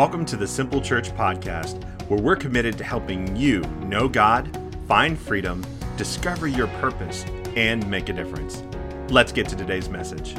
Welcome to the Simple Church Podcast, where we're committed to helping you know God, find freedom, discover your purpose, and make a difference. Let's get to today's message.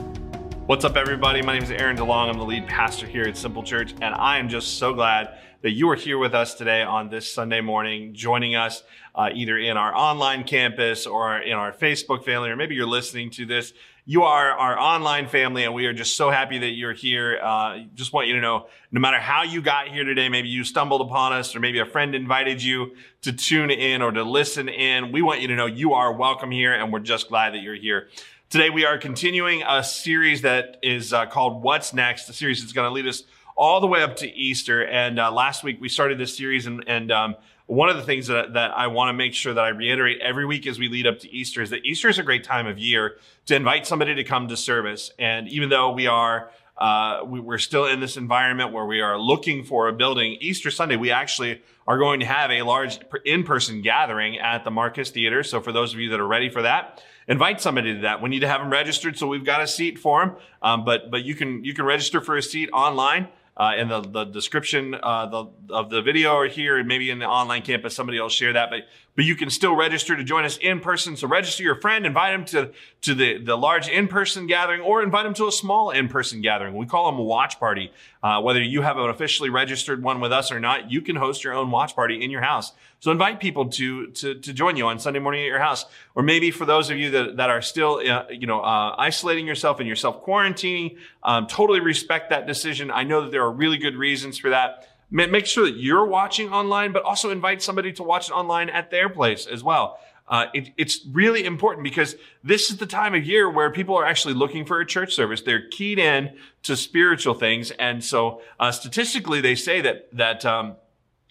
What's up, everybody? My name is Aaron DeLong. I'm the lead pastor here at Simple Church, and I am just so glad that you are here with us today on this Sunday morning, joining us uh, either in our online campus or in our Facebook family, or maybe you're listening to this. You are our online family, and we are just so happy that you're here. Uh, just want you to know, no matter how you got here today, maybe you stumbled upon us, or maybe a friend invited you to tune in or to listen in. We want you to know you are welcome here, and we're just glad that you're here. Today we are continuing a series that is uh, called What's Next, a series that's going to lead us all the way up to Easter. And uh, last week we started this series, and, and um, one of the things that, that I want to make sure that I reiterate every week as we lead up to Easter is that Easter is a great time of year to invite somebody to come to service. And even though we are uh, we, are still in this environment where we are looking for a building. Easter Sunday, we actually are going to have a large in-person gathering at the Marcus Theater. So for those of you that are ready for that, invite somebody to that. We need to have them registered, so we've got a seat for them. Um, but but you can you can register for a seat online uh, in the, the description uh, the, of the video or here and maybe in the online campus somebody will share that but but you can still register to join us in person so register your friend invite them to to the the large in-person gathering or invite them to a small in-person gathering we call them a watch party uh, whether you have an officially registered one with us or not you can host your own watch party in your house so invite people to, to, to join you on Sunday morning at your house. Or maybe for those of you that, that are still, uh, you know, uh, isolating yourself and yourself quarantining, um, totally respect that decision. I know that there are really good reasons for that. Make sure that you're watching online, but also invite somebody to watch it online at their place as well. Uh, it, it's really important because this is the time of year where people are actually looking for a church service. They're keyed in to spiritual things, and so uh, statistically, they say that that um,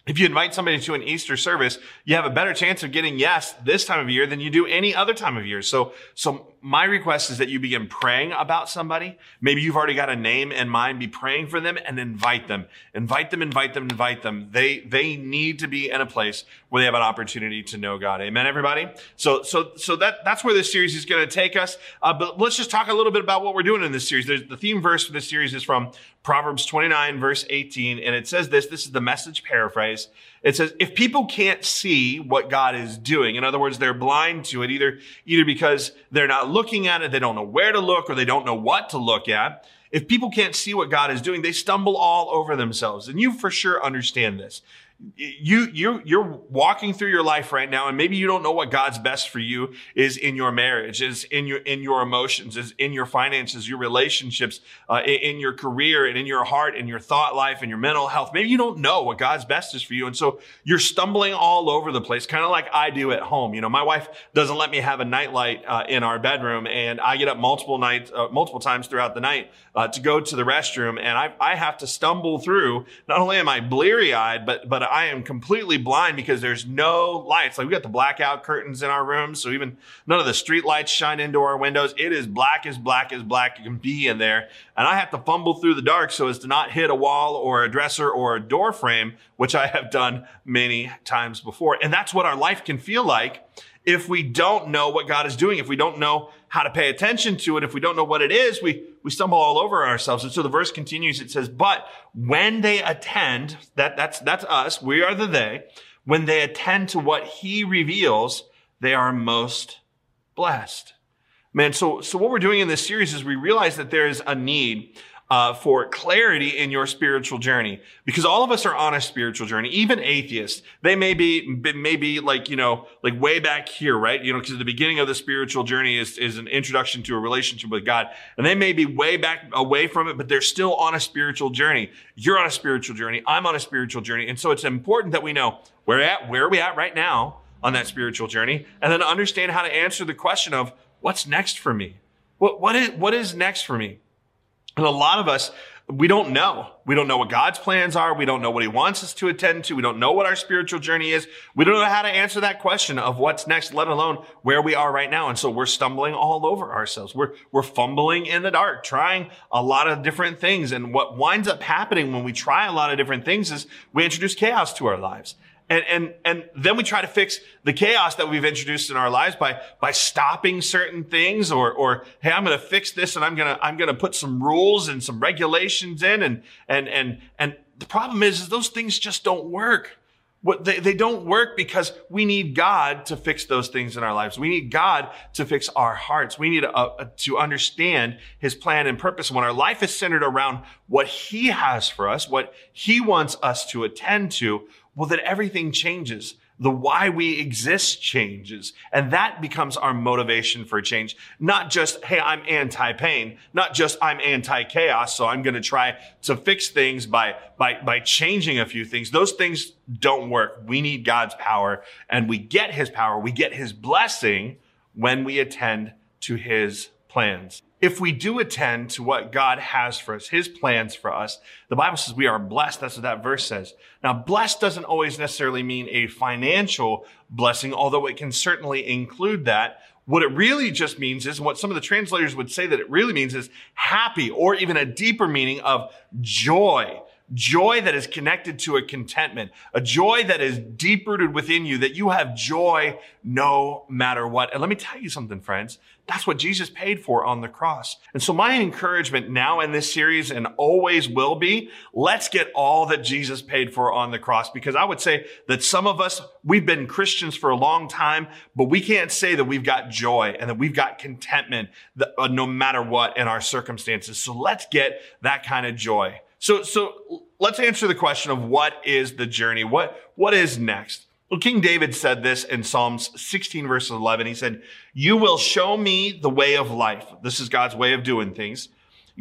if you invite somebody to an Easter service, you have a better chance of getting yes this time of year than you do any other time of year. So, so my request is that you begin praying about somebody. Maybe you've already got a name in mind. Be praying for them and invite them. Invite them, invite them, invite them. They, they need to be in a place where they have an opportunity to know God. Amen, everybody? So, so, so that, that's where this series is going to take us. Uh, but let's just talk a little bit about what we're doing in this series. There's, the theme verse for this series is from Proverbs 29 verse 18. And it says this, this is the message paraphrase. It says, if people can't see what God is doing, in other words, they're blind to it, either, either because they're not looking at it, they don't know where to look, or they don't know what to look at. If people can't see what God is doing, they stumble all over themselves. And you for sure understand this you you you're walking through your life right now and maybe you don't know what God's best for you is in your marriage is in your in your emotions is in your finances your relationships uh, in, in, your career and in your heart and your thought life and your mental health. Maybe you don't know what God's best is for you and so you're stumbling all over the place kind of like I do at home. You know my wife doesn't let me have a nightlight uh, in our bedroom and I get up multiple nights uh, multiple times throughout the night uh, to go to the restroom and I I have to stumble through. Not only am I bleary eyed but but I am completely blind because there's no lights. Like we got the blackout curtains in our rooms, so even none of the street lights shine into our windows. It is black as black as black can be in there. And I have to fumble through the dark so as to not hit a wall or a dresser or a door frame, which I have done many times before. And that's what our life can feel like if we don't know what God is doing, if we don't know how to pay attention to it, if we don't know what it is, we, we stumble all over ourselves. And so the verse continues. It says, but when they attend, that, that's, that's us. We are the they. When they attend to what he reveals, they are most blessed. Man, so, so what we're doing in this series is we realize that there is a need uh, for clarity in your spiritual journey. Because all of us are on a spiritual journey even atheists. They may be maybe like you know like way back here right? You know because the beginning of the spiritual journey is, is an introduction to a relationship with god. And they may be way back away from it but they're still on a spiritual journey. You're on a spiritual journey. I'm on a spiritual journey. And so it's important that we know where at where are we at right now on that spiritual journey? And then understand how to answer the question of what's next for me? What, what is what is next for me and a lot of us, we don't know. We don't know what God's plans are. We don't know what he wants us to attend to. We don't know what our spiritual journey is. We don't know how to answer that question of what's next, let alone where we are right now. And so we're stumbling all over ourselves. We're, we're fumbling in the dark, trying a lot of different things. And what winds up happening when we try a lot of different things is we introduce chaos to our lives. And, and, and then we try to fix the chaos that we've introduced in our lives by, by stopping certain things or, or, hey, I'm going to fix this and I'm going to, I'm going to put some rules and some regulations in and, and, and, and the problem is, is those things just don't work. What they, they don't work because we need God to fix those things in our lives. We need God to fix our hearts. We need uh, to understand his plan and purpose. When our life is centered around what he has for us, what he wants us to attend to, well, then everything changes the why we exist changes. And that becomes our motivation for change. Not just, hey, I'm anti-pain. Not just, I'm anti-chaos. So I'm going to try to fix things by, by, by changing a few things. Those things don't work. We need God's power and we get his power. We get his blessing when we attend to his plans if we do attend to what God has for us, His plans for us, the Bible says we are blessed. That's what that verse says. Now, blessed doesn't always necessarily mean a financial blessing, although it can certainly include that. What it really just means is, what some of the translators would say that it really means is happy, or even a deeper meaning of joy joy that is connected to a contentment, a joy that is deep rooted within you, that you have joy no matter what. And let me tell you something, friends. That's what Jesus paid for on the cross. And so my encouragement now in this series and always will be, let's get all that Jesus paid for on the cross. Because I would say that some of us, we've been Christians for a long time, but we can't say that we've got joy and that we've got contentment that, uh, no matter what in our circumstances. So let's get that kind of joy. So, so let's answer the question of what is the journey? What, what is next? Well, King David said this in Psalms 16 verses 11. He said, you will show me the way of life. This is God's way of doing things,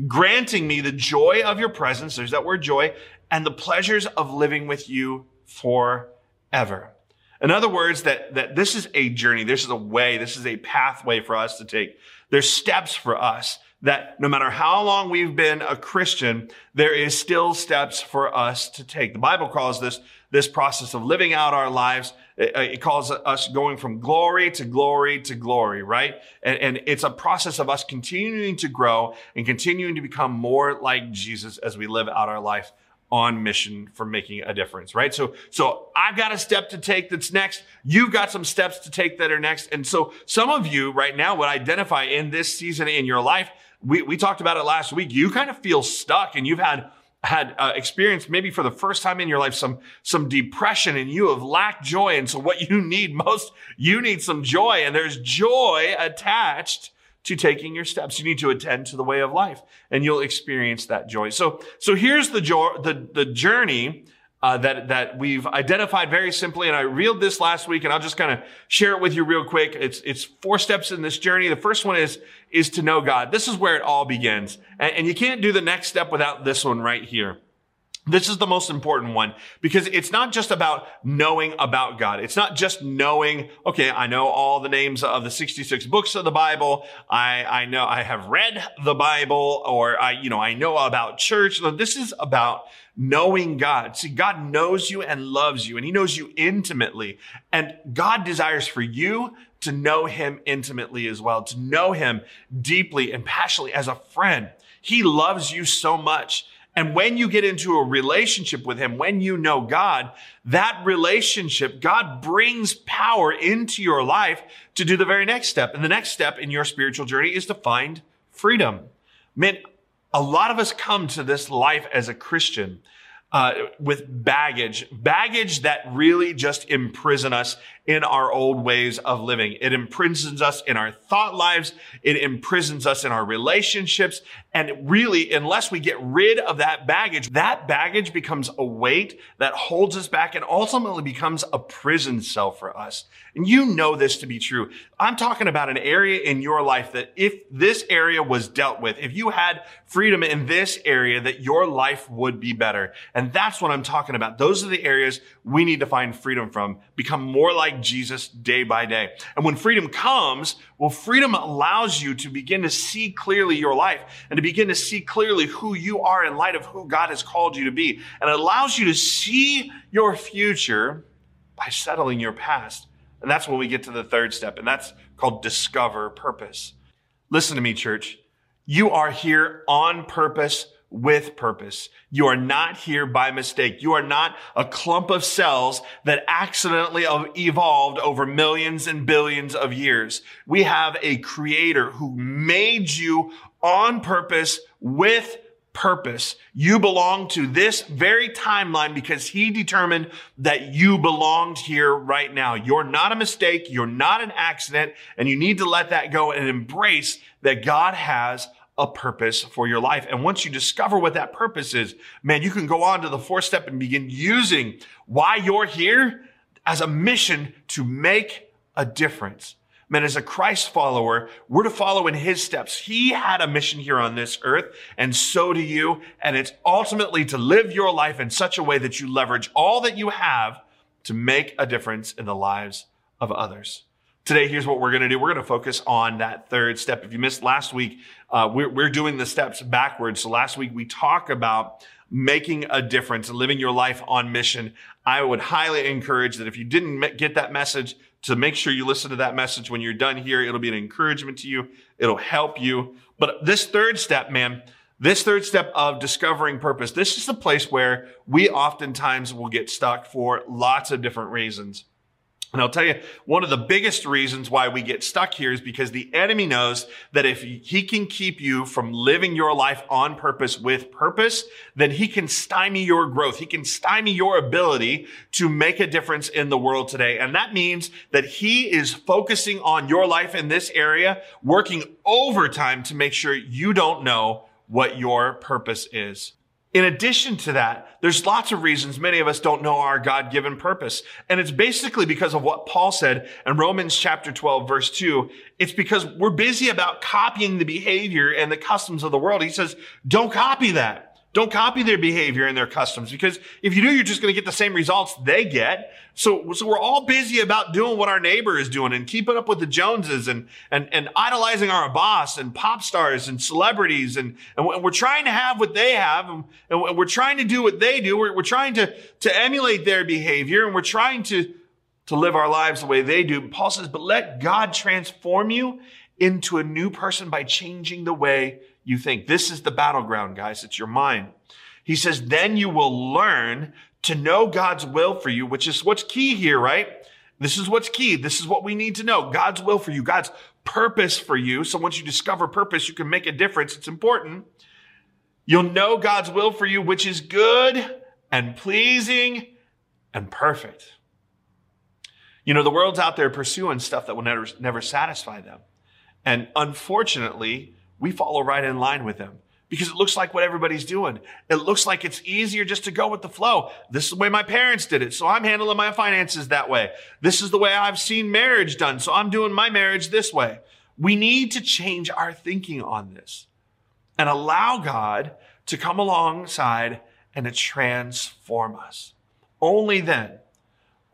granting me the joy of your presence. There's that word joy and the pleasures of living with you forever. In other words, that, that this is a journey. This is a way. This is a pathway for us to take. There's steps for us that no matter how long we've been a Christian, there is still steps for us to take. The Bible calls this, this process of living out our lives. It, uh, it calls us going from glory to glory to glory, right? And, and it's a process of us continuing to grow and continuing to become more like Jesus as we live out our life on mission for making a difference, right? So, so I've got a step to take that's next. You've got some steps to take that are next. And so some of you right now would identify in this season in your life we, we talked about it last week. You kind of feel stuck and you've had had uh, experienced maybe for the first time in your life some some depression and you have lacked joy. And so what you need most you need some joy and there's joy attached to taking your steps. You need to attend to the way of life and you'll experience that joy. So so here's the joy the the journey uh, that that we've identified very simply, and I reeled this last week, and I'll just kind of share it with you real quick. It's it's four steps in this journey. The first one is is to know God. This is where it all begins, and, and you can't do the next step without this one right here. This is the most important one because it's not just about knowing about God. It's not just knowing, okay, I know all the names of the 66 books of the Bible. I, I know I have read the Bible or I, you know, I know about church. This is about knowing God. See, God knows you and loves you and he knows you intimately. And God desires for you to know him intimately as well, to know him deeply and passionately as a friend. He loves you so much. And when you get into a relationship with him, when you know God, that relationship, God brings power into your life to do the very next step. And the next step in your spiritual journey is to find freedom. Man, a lot of us come to this life as a Christian uh, with baggage, baggage that really just imprison us in our old ways of living. It imprisons us in our thought lives. It imprisons us in our relationships. And really, unless we get rid of that baggage, that baggage becomes a weight that holds us back and ultimately becomes a prison cell for us. And you know this to be true. I'm talking about an area in your life that if this area was dealt with, if you had freedom in this area, that your life would be better. And that's what I'm talking about. Those are the areas we need to find freedom from, become more like Jesus day by day. And when freedom comes, well, freedom allows you to begin to see clearly your life and to begin to see clearly who you are in light of who God has called you to be. And it allows you to see your future by settling your past. And that's when we get to the third step, and that's called discover purpose. Listen to me, church. You are here on purpose with purpose. You are not here by mistake. You are not a clump of cells that accidentally evolved over millions and billions of years. We have a creator who made you on purpose with purpose. You belong to this very timeline because he determined that you belonged here right now. You're not a mistake. You're not an accident. And you need to let that go and embrace that God has a purpose for your life. And once you discover what that purpose is, man, you can go on to the fourth step and begin using why you're here as a mission to make a difference. Man, as a Christ follower, we're to follow in his steps. He had a mission here on this earth, and so do you. And it's ultimately to live your life in such a way that you leverage all that you have to make a difference in the lives of others. Today, here's what we're going to do. We're going to focus on that third step. If you missed last week, uh, we're, we're doing the steps backwards. So last week we talked about making a difference, and living your life on mission. I would highly encourage that if you didn't get that message, to make sure you listen to that message when you're done here. It'll be an encouragement to you. It'll help you. But this third step, man, this third step of discovering purpose, this is the place where we oftentimes will get stuck for lots of different reasons. And I'll tell you, one of the biggest reasons why we get stuck here is because the enemy knows that if he can keep you from living your life on purpose with purpose, then he can stymie your growth. He can stymie your ability to make a difference in the world today. And that means that he is focusing on your life in this area, working overtime to make sure you don't know what your purpose is. In addition to that, there's lots of reasons many of us don't know our God-given purpose. And it's basically because of what Paul said in Romans chapter 12 verse 2. It's because we're busy about copying the behavior and the customs of the world. He says, don't copy that. Don't copy their behavior and their customs because if you do, you're just going to get the same results they get. So, so we're all busy about doing what our neighbor is doing and keeping up with the Joneses and, and, and idolizing our boss and pop stars and celebrities. And, and we're trying to have what they have and, and we're trying to do what they do. We're, we're trying to, to emulate their behavior and we're trying to, to live our lives the way they do. Paul says, but let God transform you into a new person by changing the way you think. This is the battleground, guys. It's your mind. He says, then you will learn to know God's will for you, which is what's key here, right? This is what's key. This is what we need to know. God's will for you, God's purpose for you. So once you discover purpose, you can make a difference. It's important. You'll know God's will for you, which is good and pleasing and perfect. You know, the world's out there pursuing stuff that will never, never satisfy them. And unfortunately, we follow right in line with them because it looks like what everybody's doing. It looks like it's easier just to go with the flow. This is the way my parents did it. So I'm handling my finances that way. This is the way I've seen marriage done. So I'm doing my marriage this way. We need to change our thinking on this and allow God to come alongside and to transform us. Only then,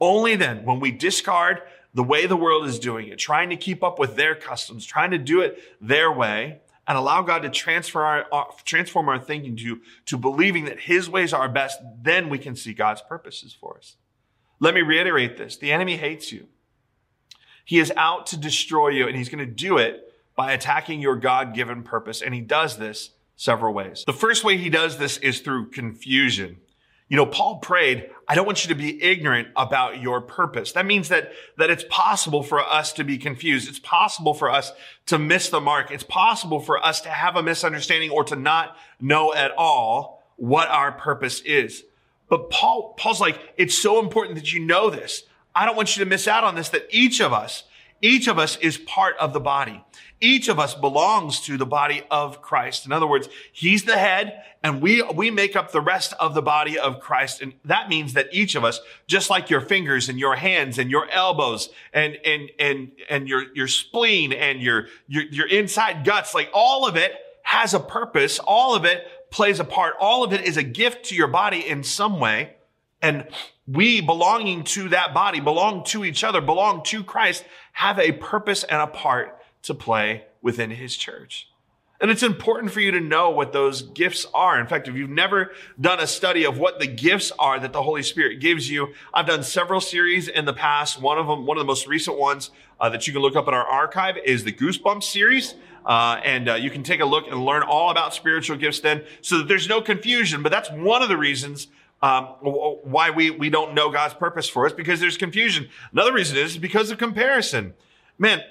only then, when we discard the way the world is doing it, trying to keep up with their customs, trying to do it their way, and allow God to transfer our, uh, transform our thinking to, to believing that his ways are best, then we can see God's purposes for us. Let me reiterate this. The enemy hates you. He is out to destroy you and he's going to do it by attacking your God-given purpose. And he does this several ways. The first way he does this is through confusion. You know, Paul prayed, I don't want you to be ignorant about your purpose. That means that, that it's possible for us to be confused. It's possible for us to miss the mark. It's possible for us to have a misunderstanding or to not know at all what our purpose is. But Paul, Paul's like, it's so important that you know this. I don't want you to miss out on this, that each of us, each of us is part of the body. Each of us belongs to the body of Christ. In other words, he's the head and we, we make up the rest of the body of Christ. And that means that each of us, just like your fingers and your hands and your elbows and, and, and, and your, your spleen and your, your, your inside guts, like all of it has a purpose. All of it plays a part. All of it is a gift to your body in some way. And we belonging to that body, belong to each other, belong to Christ, have a purpose and a part to play within his church. And it's important for you to know what those gifts are. In fact, if you've never done a study of what the gifts are that the Holy Spirit gives you, I've done several series in the past. One of them, one of the most recent ones uh, that you can look up in our archive is the Goosebumps series. Uh, and uh, you can take a look and learn all about spiritual gifts then so that there's no confusion. But that's one of the reasons um, why we, we don't know God's purpose for us because there's confusion. Another reason is because of comparison. Man,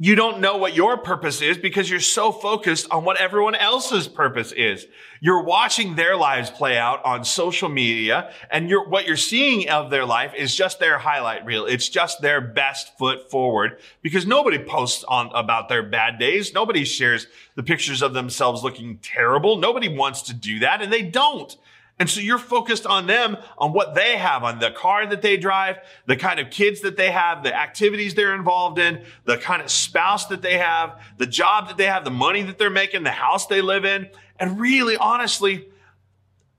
you don't know what your purpose is because you're so focused on what everyone else's purpose is. You're watching their lives play out on social media and you're, what you're seeing of their life is just their highlight reel. It's just their best foot forward because nobody posts on about their bad days. Nobody shares the pictures of themselves looking terrible. Nobody wants to do that and they don't. And so you're focused on them, on what they have, on the car that they drive, the kind of kids that they have, the activities they're involved in, the kind of spouse that they have, the job that they have, the money that they're making, the house they live in. And really, honestly,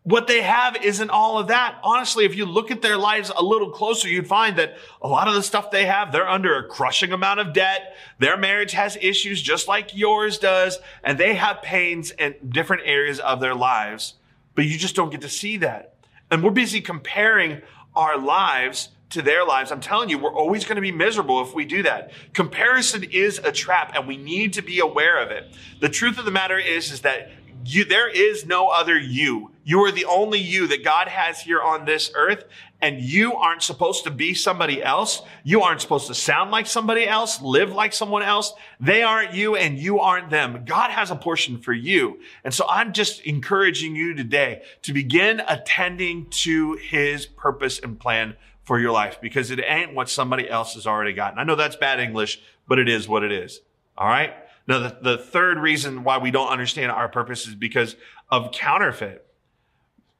what they have isn't all of that. Honestly, if you look at their lives a little closer, you'd find that a lot of the stuff they have, they're under a crushing amount of debt. Their marriage has issues just like yours does, and they have pains in different areas of their lives but you just don't get to see that. And we're busy comparing our lives to their lives. I'm telling you, we're always going to be miserable if we do that. Comparison is a trap and we need to be aware of it. The truth of the matter is, is that you, there is no other you. You are the only you that God has here on this earth. And you aren't supposed to be somebody else. You aren't supposed to sound like somebody else, live like someone else. They aren't you and you aren't them. God has a portion for you. And so I'm just encouraging you today to begin attending to his purpose and plan for your life because it ain't what somebody else has already gotten. I know that's bad English, but it is what it is. All right. Now, the, the third reason why we don't understand our purpose is because of counterfeit.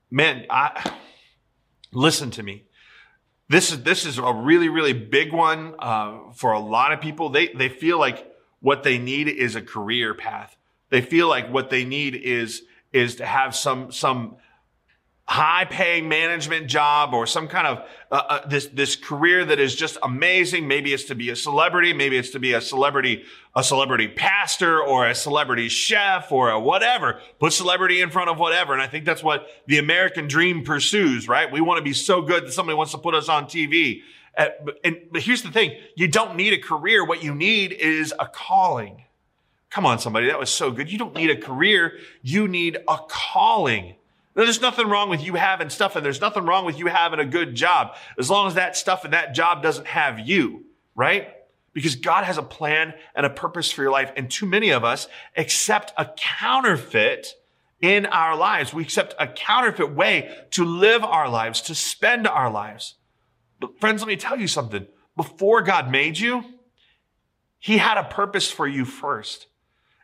Man, I, listen to me. This is, this is a really, really big one, uh, for a lot of people. They, they feel like what they need is a career path. They feel like what they need is, is to have some, some high paying management job or some kind of uh, uh, this this career that is just amazing. Maybe it's to be a celebrity. Maybe it's to be a celebrity a celebrity pastor or a celebrity chef or a whatever. Put celebrity in front of whatever. And i think that's what the american dream pursues right? We want to be so good that somebody wants to put us on tv uh, and but here's the thing. You don't need a career. What you need is a calling. Come on somebody. That was so good. You don't need a career. You need a calling there's nothing wrong with you having stuff and there's nothing wrong with you having a good job as long as that stuff and that job doesn't have you, right? Because God has a plan and a purpose for your life. And too many of us accept a counterfeit in our lives. We accept a counterfeit way to live our lives, to spend our lives. But friends, let me tell you something. Before God made you, he had a purpose for you first.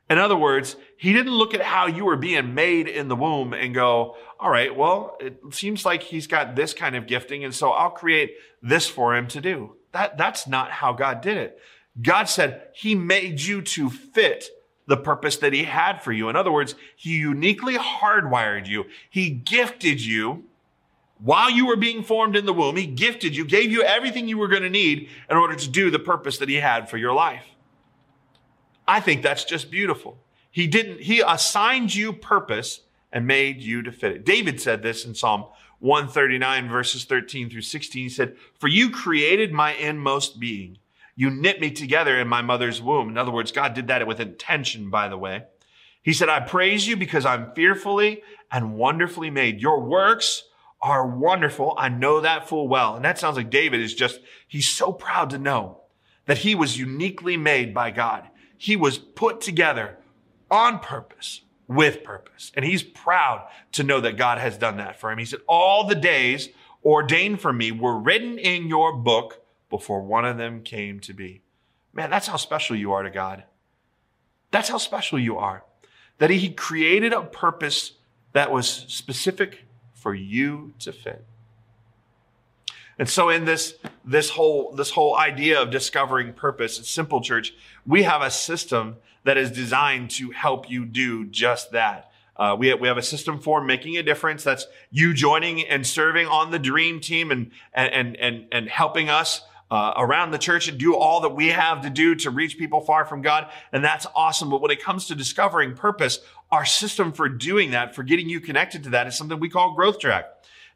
In other words, he didn't look at how you were being made in the womb and go, all right, well, it seems like he's got this kind of gifting. And so I'll create this for him to do. That, that's not how God did it. God said he made you to fit the purpose that he had for you. In other words, he uniquely hardwired you. He gifted you while you were being formed in the womb. He gifted you, gave you everything you were going to need in order to do the purpose that he had for your life. I think that's just beautiful. He didn't, he assigned you purpose and made you to fit it. David said this in Psalm 139 verses 13 through 16. He said, for you created my inmost being. You knit me together in my mother's womb. In other words, God did that with intention, by the way. He said, I praise you because I'm fearfully and wonderfully made. Your works are wonderful. I know that full well. And that sounds like David is just, he's so proud to know that he was uniquely made by God. He was put together on purpose with purpose. And he's proud to know that God has done that for him. He said, all the days ordained for me were written in your book before one of them came to be. Man, that's how special you are to God. That's how special you are. That he created a purpose that was specific for you to fit. And so in this, this whole, this whole idea of discovering purpose at Simple Church, we have a system that is designed to help you do just that. Uh, we, have, we have a system for making a difference. That's you joining and serving on the dream team and, and, and, and helping us uh, around the church and do all that we have to do to reach people far from God. And that's awesome. But when it comes to discovering purpose, our system for doing that, for getting you connected to that is something we call growth track.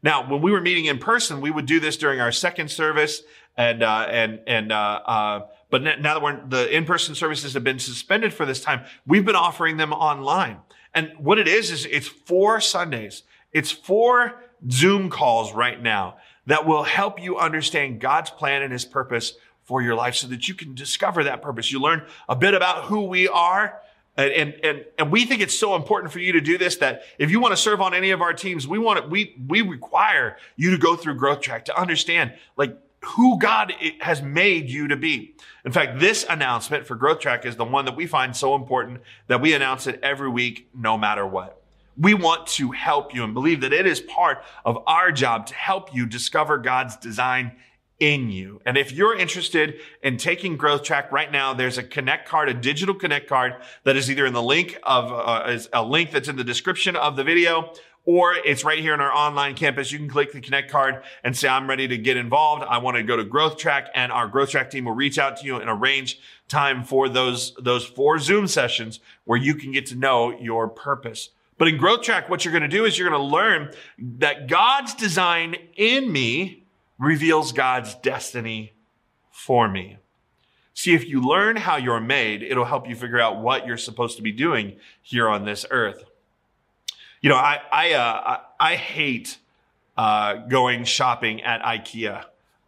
Now, when we were meeting in person, we would do this during our second service, and uh, and and uh, uh, but now that the in-person services have been suspended for this time, we've been offering them online. And what it is is it's four Sundays. It's four Zoom calls right now that will help you understand God's plan and His purpose for your life so that you can discover that purpose. You learn a bit about who we are. And, and, and, and we think it's so important for you to do this that if you want to serve on any of our teams, we want to, we, we require you to go through growth track to understand like who God has made you to be. In fact, this announcement for Growth Track is the one that we find so important that we announce it every week, no matter what. We want to help you and believe that it is part of our job to help you discover God's design in you. And if you're interested in taking Growth Track right now, there's a connect card, a digital connect card that is either in the link of uh, is a link that's in the description of the video or it's right here in our online campus. You can click the connect card and say, I'm ready to get involved. I want to go to growth track and our growth track team will reach out to you and arrange time for those, those four Zoom sessions where you can get to know your purpose. But in growth track, what you're going to do is you're going to learn that God's design in me reveals God's destiny for me. See, if you learn how you're made, it'll help you figure out what you're supposed to be doing here on this earth. You know, I I uh, I, hate uh, going shopping at IKEA.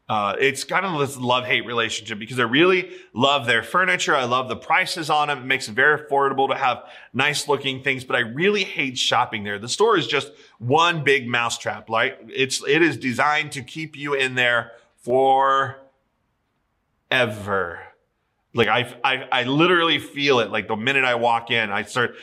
Uh, it's kind of this love hate relationship because I really love their furniture. I love the prices on them. It makes it very affordable to have nice looking things, but I really hate shopping there. The store is just one big mousetrap. Like it's, it is designed to keep you in there forever. Like I, I, I literally feel it. Like the minute I walk in, I start,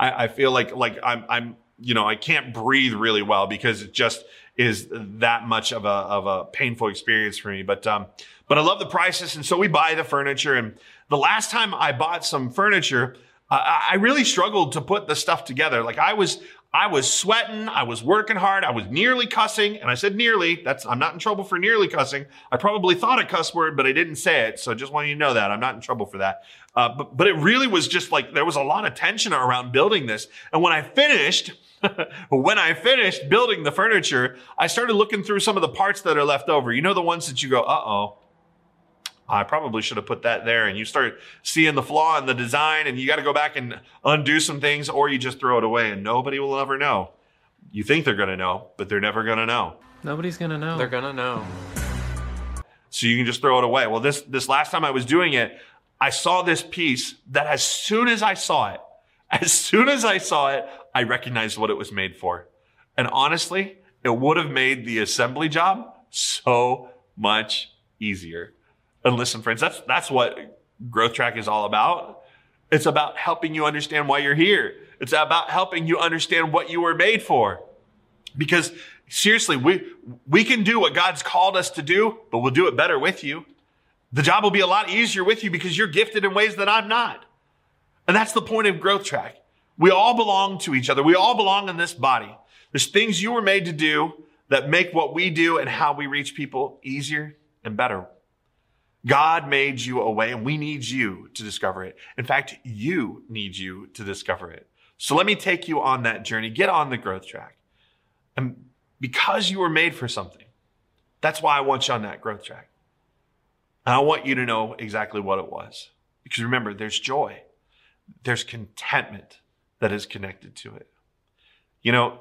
I, I feel like, like I'm, I'm, you know, I can't breathe really well because it just is that much of a, of a painful experience for me. But, um, but I love the prices. And so we buy the furniture. And the last time I bought some furniture, I, I really struggled to put the stuff together. Like I was, I was sweating. I was working hard. I was nearly cussing. And I said nearly. That's, I'm not in trouble for nearly cussing. I probably thought a cuss word, but I didn't say it. So just want you to know that I'm not in trouble for that. Uh, but, but it really was just like, there was a lot of tension around building this. And when I finished, when I finished building the furniture, I started looking through some of the parts that are left over. You know, the ones that you go, uh oh, I probably should have put that there. And you start seeing the flaw in the design and you got to go back and undo some things or you just throw it away and nobody will ever know. You think they're going to know, but they're never going to know. Nobody's going to know. They're going to know. So you can just throw it away. Well, this, this last time I was doing it, I saw this piece that as soon as I saw it, as soon as I saw it, I recognized what it was made for. And honestly, it would have made the assembly job so much easier. And listen, friends, that's, that's what growth track is all about. It's about helping you understand why you're here. It's about helping you understand what you were made for. Because seriously, we, we can do what God's called us to do, but we'll do it better with you. The job will be a lot easier with you because you're gifted in ways that I'm not. And that's the point of growth track. We all belong to each other. We all belong in this body. There's things you were made to do that make what we do and how we reach people easier and better. God made you a way and we need you to discover it. In fact, you need you to discover it. So let me take you on that journey. Get on the growth track. And because you were made for something, that's why I want you on that growth track. And I want you to know exactly what it was. Because remember, there's joy. There's contentment that is connected to it. You know,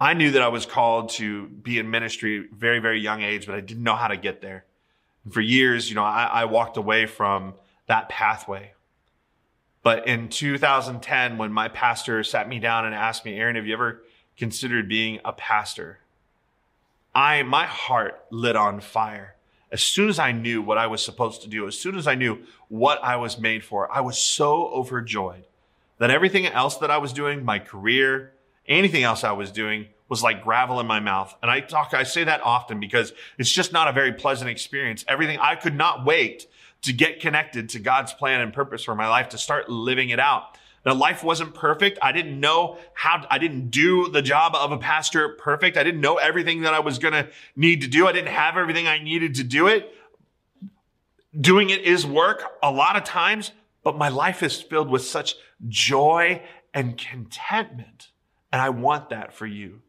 I knew that I was called to be in ministry very, very young age, but I didn't know how to get there. And for years, you know, I, I walked away from that pathway. But in 2010, when my pastor sat me down and asked me, Aaron, have you ever considered being a pastor? I, my heart lit on fire. As soon as I knew what I was supposed to do, as soon as I knew what I was made for, I was so overjoyed that everything else that I was doing, my career, anything else I was doing was like gravel in my mouth. And I talk, I say that often because it's just not a very pleasant experience. Everything, I could not wait to get connected to God's plan and purpose for my life, to start living it out. Now, life wasn't perfect. I didn't know how, I didn't do the job of a pastor perfect. I didn't know everything that I was going to need to do. I didn't have everything I needed to do it. Doing it is work a lot of times, but my life is filled with such joy and contentment. And I want that for you.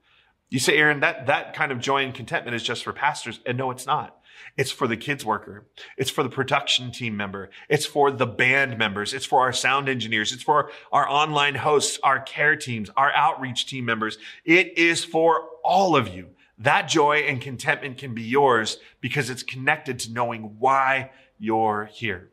You say, Aaron, that, that kind of joy and contentment is just for pastors. And no, it's not. It's for the kids worker. It's for the production team member. It's for the band members. It's for our sound engineers. It's for our online hosts, our care teams, our outreach team members. It is for all of you. that joy and contentment can be yours because it's connected to knowing why you're here.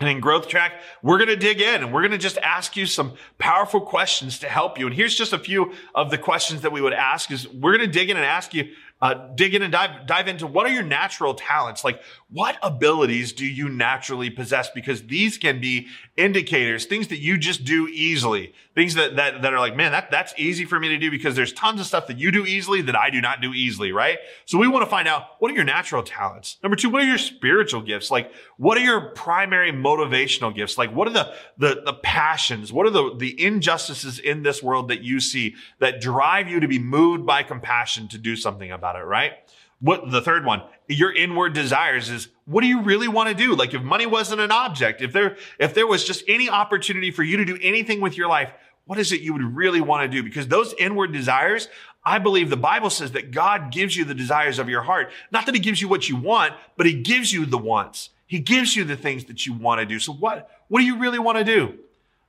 And in Growth Track, we're going to dig in and we're going to just ask you some powerful questions to help you. And here's just a few of the questions that we would ask is we're going to dig in and ask you, uh, dig in and dive, dive into what are your natural talents? Like what abilities do you naturally possess? Because these can be indicators, things that you just do easily, things that, that, that are like, man, that, that's easy for me to do because there's tons of stuff that you do easily that I do not do easily, right? So we want to find out what are your natural talents? Number two, what are your spiritual gifts? Like what are your primary motivational gifts? Like what are the, the, the passions? What are the, the injustices in this world that you see that drive you to be moved by compassion to do something about about it, right? What the third one, your inward desires is what do you really want to do? Like if money wasn't an object, if there, if there was just any opportunity for you to do anything with your life, what is it you would really want to do? Because those inward desires, I believe the Bible says that God gives you the desires of your heart. Not that he gives you what you want, but he gives you the wants. He gives you the things that you want to do. So what, what do you really want to do?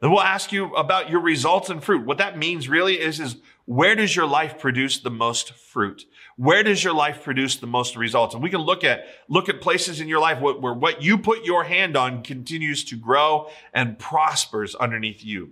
Then we'll ask you about your results and fruit. What that means really is, is where does your life produce the most fruit? Where does your life produce the most results? And we can look at, look at places in your life where, where what you put your hand on continues to grow and prospers underneath you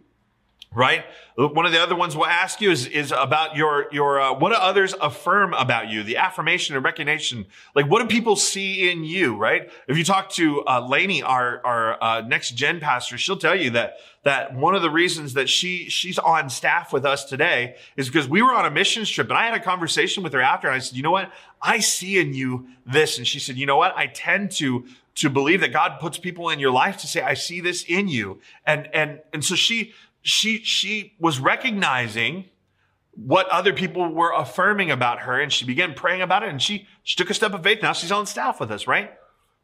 right? One of the other ones we'll ask you is, is about your, your, uh, what do others affirm about you? The affirmation and recognition. Like, what do people see in you, right? If you talk to, uh, Lainey, our, our, uh, next gen pastor, she'll tell you that, that one of the reasons that she, she's on staff with us today is because we were on a mission trip and I had a conversation with her after and I said, you know what? I see in you this. And she said, you know what? I tend to, to believe that God puts people in your life to say, I see this in you. And, and, and so she, she, she was recognizing what other people were affirming about her and she began praying about it and she, she took a step of faith. Now she's on staff with us, right?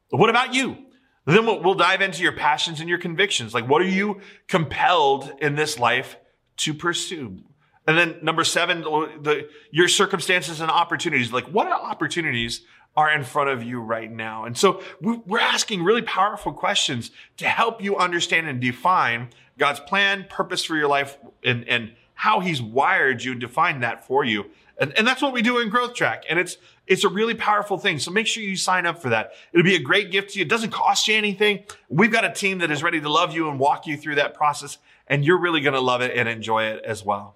What about you? Then we'll, we'll dive into your passions and your convictions. Like, what are you compelled in this life to pursue? And then number seven, the, your circumstances and opportunities. Like, what are opportunities are in front of you right now? And so we're asking really powerful questions to help you understand and define God's plan, purpose for your life, and, and how He's wired you and defined that for you. And, and that's what we do in Growth Track. And it's, it's a really powerful thing. So make sure you sign up for that. It'll be a great gift to you. It doesn't cost you anything. We've got a team that is ready to love you and walk you through that process. And you're really going to love it and enjoy it as well.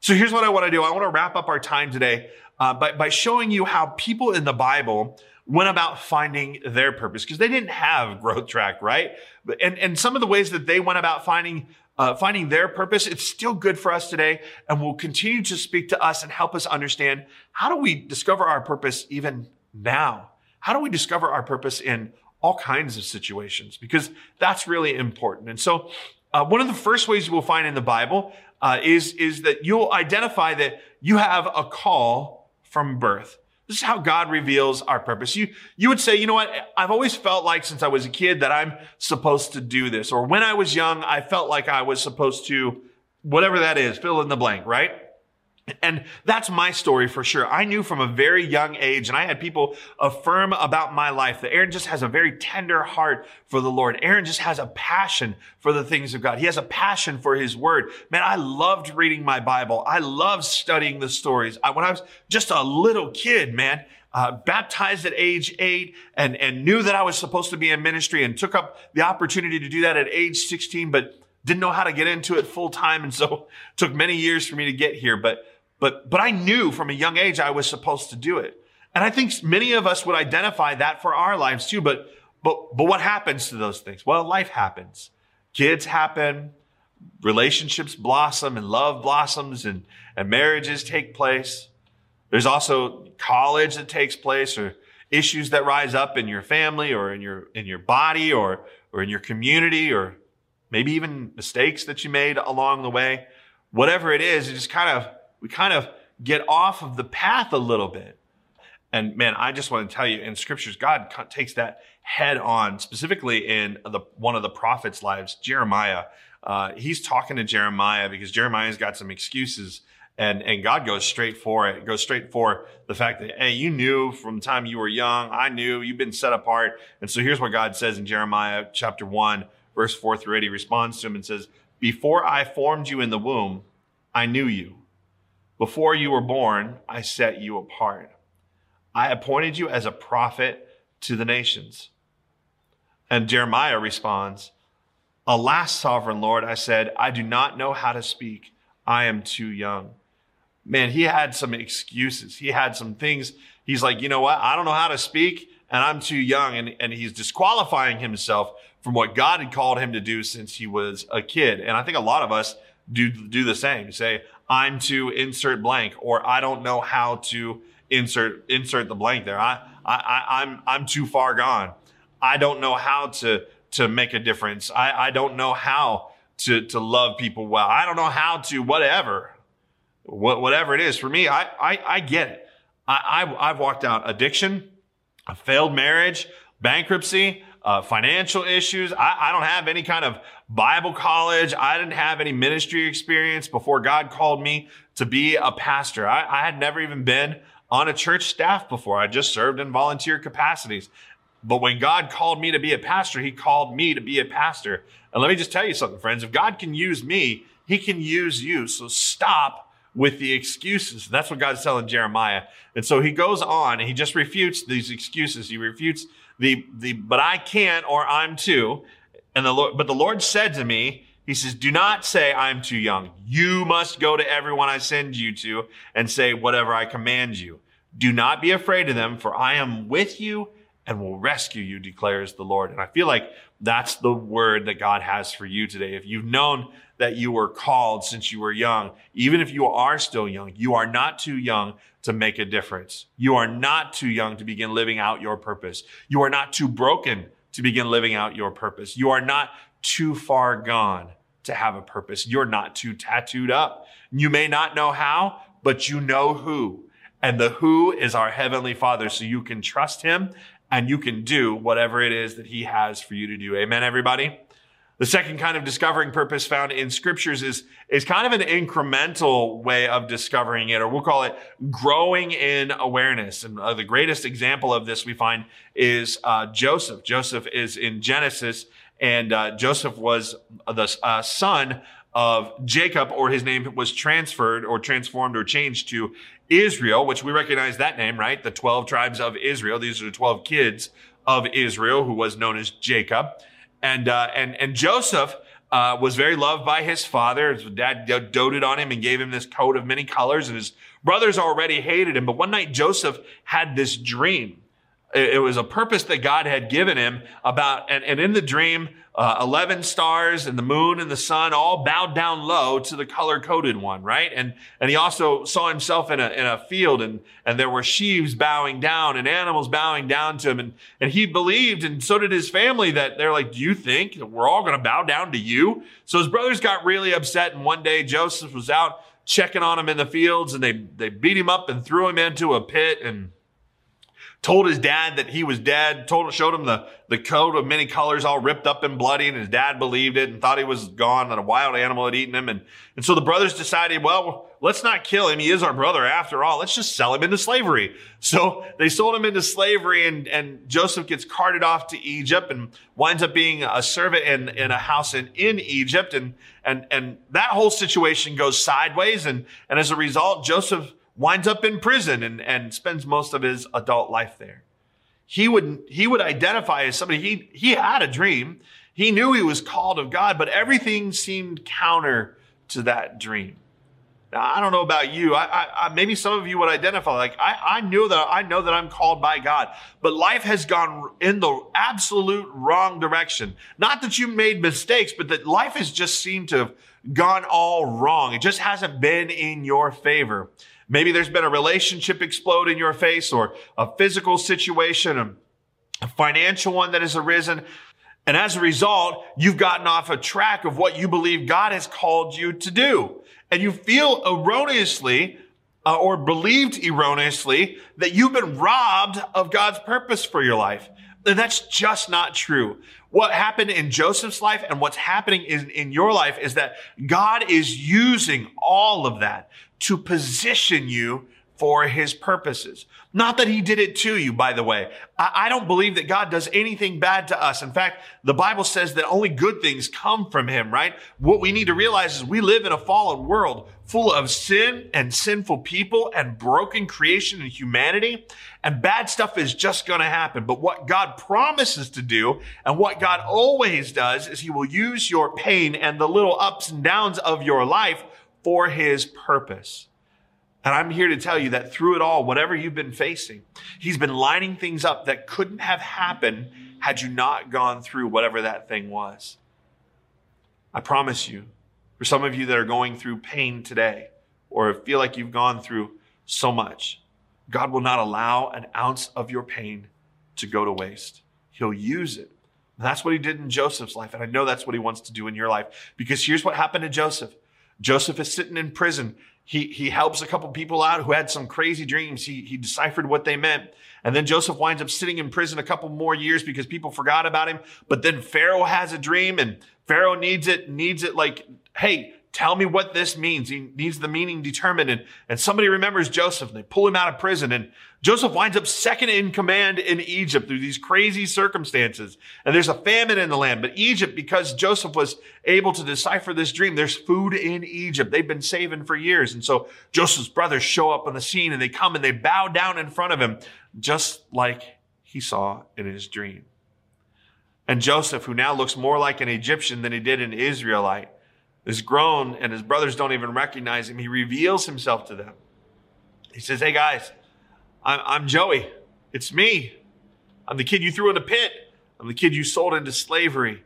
So here's what I want to do. I want to wrap up our time today uh, by, by showing you how people in the Bible went about finding their purpose because they didn't have growth track, right? And, and some of the ways that they went about finding, uh, finding their purpose, it's still good for us today and will continue to speak to us and help us understand how do we discover our purpose even now? How do we discover our purpose in all kinds of situations? Because that's really important. And so, uh, one of the first ways you will find in the Bible uh, is is that you'll identify that you have a call from birth. This is how God reveals our purpose. You, you would say, you know what? I've always felt like since I was a kid that I'm supposed to do this. Or when I was young, I felt like I was supposed to, whatever that is, fill in the blank, right? And that's my story for sure. I knew from a very young age, and I had people affirm about my life that Aaron just has a very tender heart for the Lord. Aaron just has a passion for the things of God. He has a passion for his word. Man, I loved reading my Bible. I loved studying the stories. I, when I was just a little kid, man, uh, baptized at age eight and, and knew that I was supposed to be in ministry and took up the opportunity to do that at age 16, but didn't know how to get into it full time. And so took many years for me to get here. But but, but I knew from a young age I was supposed to do it. And I think many of us would identify that for our lives too. But, but, but what happens to those things? Well, life happens. Kids happen, relationships blossom and love blossoms and, and marriages take place. There's also college that takes place or issues that rise up in your family or in your, in your body or, or in your community or maybe even mistakes that you made along the way. Whatever it is, it just kind of we kind of get off of the path a little bit. And man, I just want to tell you in scriptures, God takes that head on, specifically in the, one of the prophets' lives, Jeremiah. Uh, he's talking to Jeremiah because Jeremiah's got some excuses and, and God goes straight for it. Goes straight for the fact that, hey, you knew from the time you were young. I knew you've been set apart. And so here's what God says in Jeremiah chapter one, verse four through eight. He responds to him and says, before I formed you in the womb, I knew you. Before you were born, I set you apart. I appointed you as a prophet to the nations. And Jeremiah responds, Alas, sovereign Lord, I said, I do not know how to speak. I am too young. Man, he had some excuses. He had some things. He's like, you know what? I don't know how to speak and I'm too young. And, and he's disqualifying himself from what God had called him to do since he was a kid. And I think a lot of us do, do the same. Say, I'm to insert blank, or I don't know how to insert, insert the blank there. I, I, I I'm, I'm too far gone. I don't know how to, to make a difference. I, I don't know how to, to love people well. I don't know how to whatever, what, whatever it is. For me, I, I, I get it. I, I, I've walked out addiction, a failed marriage, bankruptcy, uh, financial issues. I, I don't have any kind of Bible college. I didn't have any ministry experience before God called me to be a pastor. I, I had never even been on a church staff before. I just served in volunteer capacities. But when God called me to be a pastor, he called me to be a pastor. And let me just tell you something, friends. If God can use me, he can use you. So stop with the excuses. That's what God's telling Jeremiah. And so he goes on and he just refutes these excuses. He refutes the, the, but I can't or I'm too. And the Lord, but the Lord said to me, he says, do not say I'm too young. You must go to everyone I send you to and say whatever I command you. Do not be afraid of them, for I am with you and will rescue you, declares the Lord. And I feel like that's the word that God has for you today. If you've known that you were called since you were young, even if you are still young, you are not too young to make a difference. You are not too young to begin living out your purpose. You are not too broken to begin living out your purpose. You are not too far gone to have a purpose. You're not too tattooed up. You may not know how, but you know who. And the who is our heavenly father. So you can trust him and you can do whatever it is that he has for you to do. Amen, everybody. The second kind of discovering purpose found in scriptures is, is kind of an incremental way of discovering it, or we'll call it growing in awareness. And uh, the greatest example of this we find is uh, Joseph. Joseph is in Genesis, and uh, Joseph was the uh, son of Jacob, or his name was transferred or transformed or changed to Israel, which we recognize that name, right? The 12 tribes of Israel. These are the 12 kids of Israel, who was known as Jacob. And, uh, and, and Joseph, uh, was very loved by his father. His dad doted on him and gave him this coat of many colors and his brothers already hated him. But one night Joseph had this dream it was a purpose that God had given him about, and, and in the dream, uh, 11 stars and the moon and the sun all bowed down low to the color coded one, right? And, and he also saw himself in a, in a field and, and there were sheaves bowing down and animals bowing down to him. And, and he believed, and so did his family, that they're like, do you think we're all going to bow down to you? So his brothers got really upset. And one day Joseph was out checking on him in the fields and they, they beat him up and threw him into a pit and told his dad that he was dead, told, showed him the, the coat of many colors all ripped up and bloody, and his dad believed it and thought he was gone, that a wild animal had eaten him. And, and so the brothers decided, well, let's not kill him. He is our brother after all. Let's just sell him into slavery. So they sold him into slavery and, and Joseph gets carted off to Egypt and winds up being a servant in, in a house in, in Egypt. And, and, and that whole situation goes sideways. And, and as a result, Joseph winds up in prison and, and spends most of his adult life there. He would, he would identify as somebody, he, he had a dream. He knew he was called of God, but everything seemed counter to that dream. Now, I don't know about you. I, I, I, maybe some of you would identify like I, I knew that I know that I'm called by God, but life has gone in the absolute wrong direction. Not that you made mistakes, but that life has just seemed to have gone all wrong. It just hasn't been in your favor. Maybe there's been a relationship explode in your face or a physical situation, a financial one that has arisen. And as a result, you've gotten off a track of what you believe God has called you to do. And you feel erroneously uh, or believed erroneously that you've been robbed of God's purpose for your life. And that's just not true. What happened in Joseph's life and what's happening in, in your life is that God is using all of that to position you for his purposes. Not that he did it to you, by the way. I, I, don't believe that God does anything bad to us. In fact, the Bible says that only good things come from him, right? What we need to realize is we live in a fallen world full of sin and sinful people and broken creation and humanity. And bad stuff is just going to happen. But what God promises to do and what God always does is he will use your pain and the little ups and downs of your life for his purpose. And I'm here to tell you that through it all, whatever you've been facing, he's been lining things up that couldn't have happened had you not gone through whatever that thing was. I promise you, for some of you that are going through pain today or feel like you've gone through so much, God will not allow an ounce of your pain to go to waste. He'll use it. And that's what he did in Joseph's life. And I know that's what he wants to do in your life because here's what happened to Joseph. Joseph is sitting in prison he, he helps a couple people out who had some crazy dreams. He, he deciphered what they meant. And then Joseph winds up sitting in prison a couple more years because people forgot about him. But then Pharaoh has a dream and Pharaoh needs it, needs it like, hey, tell me what this means. He needs the meaning determined. And, and somebody remembers Joseph and they pull him out of prison. And Joseph winds up second in command in Egypt through these crazy circumstances. And there's a famine in the land. But Egypt, because Joseph was able to decipher this dream, there's food in Egypt. They've been saving for years. And so Joseph's brothers show up on the scene and they come and they bow down in front of him, just like he saw in his dream. And Joseph, who now looks more like an Egyptian than he did an Israelite, is grown and his brothers don't even recognize him. He reveals himself to them. He says, Hey guys, I'm, I'm Joey. It's me. I'm the kid you threw in the pit. I'm the kid you sold into slavery.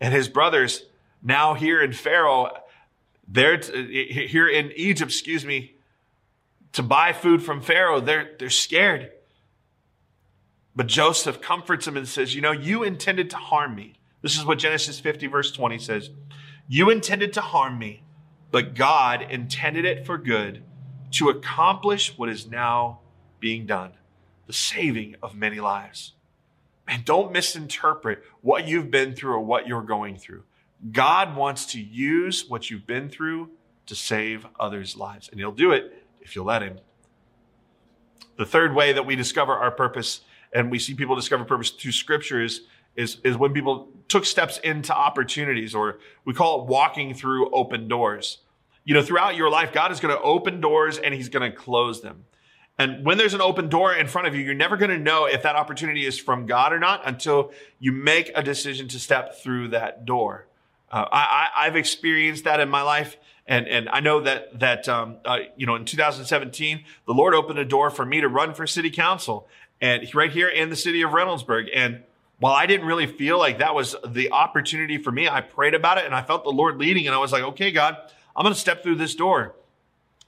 And his brothers, now here in Pharaoh, they're t- here in Egypt, excuse me, to buy food from Pharaoh, they're, they're scared. But Joseph comforts him and says, You know, you intended to harm me. This is what Genesis 50, verse 20 says. You intended to harm me, but God intended it for good to accomplish what is now being done the saving of many lives. And don't misinterpret what you've been through or what you're going through. God wants to use what you've been through to save others' lives, and He'll do it if you'll let Him. The third way that we discover our purpose and we see people discover purpose through scripture is is, is when people took steps into opportunities, or we call it walking through open doors. You know, throughout your life, God is going to open doors and He's going to close them. And when there's an open door in front of you, you're never going to know if that opportunity is from God or not until you make a decision to step through that door. Uh, I, have experienced that in my life. And, and I know that, that, um, uh, you know, in 2017, the Lord opened a door for me to run for city council and right here in the city of Reynoldsburg. And while I didn't really feel like that was the opportunity for me, I prayed about it and I felt the Lord leading and I was like, okay, God, I'm going to step through this door.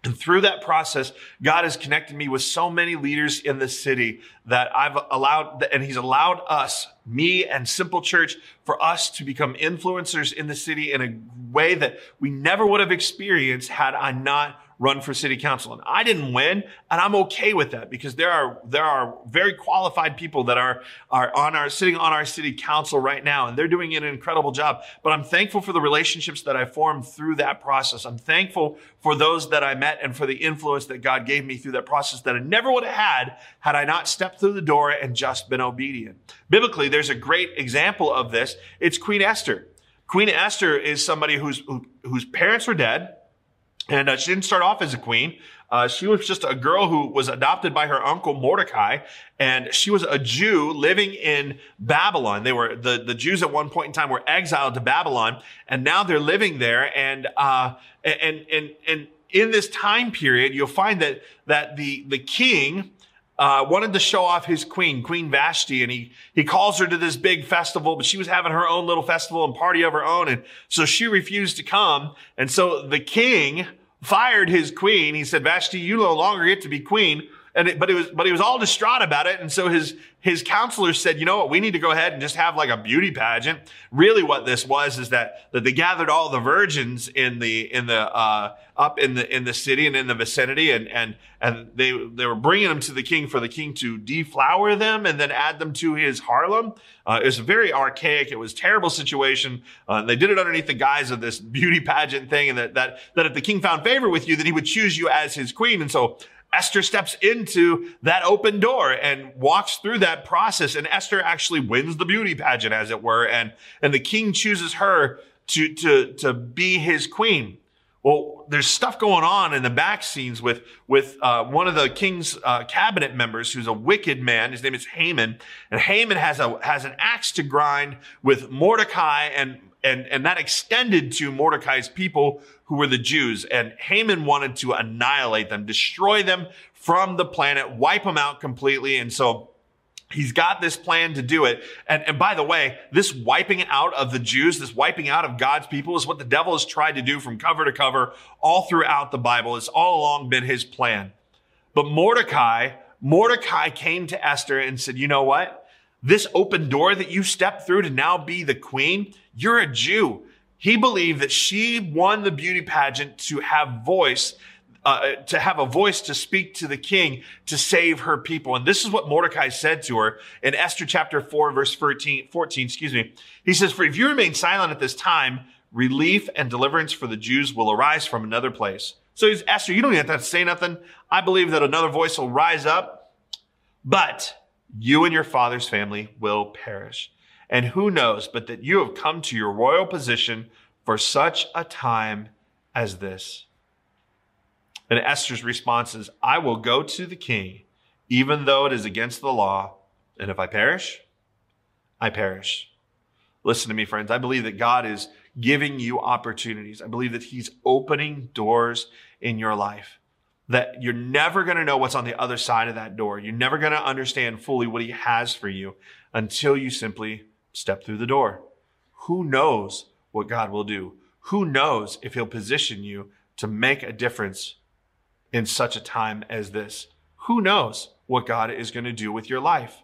And through that process, God has connected me with so many leaders in the city that I've allowed, and He's allowed us, me and Simple Church, for us to become influencers in the city in a way that we never would have experienced had I not run for city council. And I didn't win, and I'm okay with that because there are there are very qualified people that are are on our sitting on our city council right now, and they're doing an incredible job. But I'm thankful for the relationships that I formed through that process. I'm thankful for those that I met and for the influence that God gave me through that process that I never would have had had I not stepped through the door and just been obedient. Biblically, there's a great example of this. It's Queen Esther. Queen Esther is somebody whose whose parents were dead and uh, she didn't start off as a queen. Uh, she was just a girl who was adopted by her uncle Mordecai, and she was a Jew living in Babylon. They were the, the Jews at one point in time were exiled to Babylon, and now they're living there. And uh, and and and in this time period, you'll find that that the the king uh, wanted to show off his queen, Queen Vashti, and he, he calls her to this big festival, but she was having her own little festival and party of her own. And so she refused to come. And so the king fired his queen. He said, Vashti, you no longer get to be queen. And it, but it was, but he was all distraught about it. And so his, his counselors said, you know what? We need to go ahead and just have like a beauty pageant. Really what this was is that, that they gathered all the virgins in the, in the, uh, up in the, in the city and in the vicinity. And, and, and they, they were bringing them to the king for the king to deflower them and then add them to his Harlem. Uh, it was very archaic. It was terrible situation. Uh, they did it underneath the guise of this beauty pageant thing. And that, that, that if the king found favor with you, that he would choose you as his queen. And so Esther steps into that open door and walks through that process. And Esther actually wins the beauty pageant, as it were. And, and the king chooses her to, to, to be his queen. Well, there's stuff going on in the back scenes with, with, uh, one of the king's, uh, cabinet members who's a wicked man. His name is Haman. And Haman has a, has an axe to grind with Mordecai and, and, and that extended to Mordecai's people who were the Jews. And Haman wanted to annihilate them, destroy them from the planet, wipe them out completely. And so He's got this plan to do it. And, and by the way, this wiping out of the Jews, this wiping out of God's people is what the devil has tried to do from cover to cover all throughout the Bible. It's all along been his plan. But Mordecai, Mordecai came to Esther and said, you know what? This open door that you stepped through to now be the queen, you're a Jew. He believed that she won the beauty pageant to have voice uh, to have a voice to speak to the king to save her people. And this is what Mordecai said to her in Esther chapter 4, verse 14, 14 excuse me. He says, For if you remain silent at this time, relief and deliverance for the Jews will arise from another place. So he's Esther, you don't even have to say nothing. I believe that another voice will rise up, but you and your father's family will perish. And who knows but that you have come to your royal position for such a time as this. And Esther's response is, I will go to the king, even though it is against the law. And if I perish, I perish. Listen to me, friends. I believe that God is giving you opportunities. I believe that he's opening doors in your life that you're never going to know what's on the other side of that door. You're never going to understand fully what he has for you until you simply step through the door. Who knows what God will do? Who knows if he'll position you to make a difference in such a time as this. Who knows what God is going to do with your life?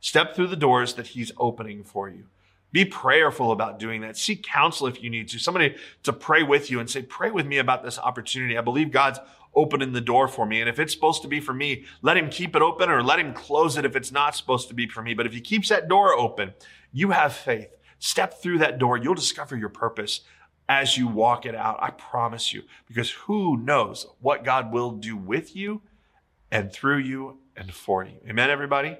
Step through the doors that He's opening for you. Be prayerful about doing that. Seek counsel if you need to. Somebody to pray with you and say, pray with me about this opportunity. I believe God's opening the door for me. And if it's supposed to be for me, let him keep it open or let him close it if it's not supposed to be for me. But if he keeps that door open, you have faith. Step through that door. You'll discover your purpose as you walk it out. I promise you, because who knows what God will do with you and through you and for you. Amen, everybody?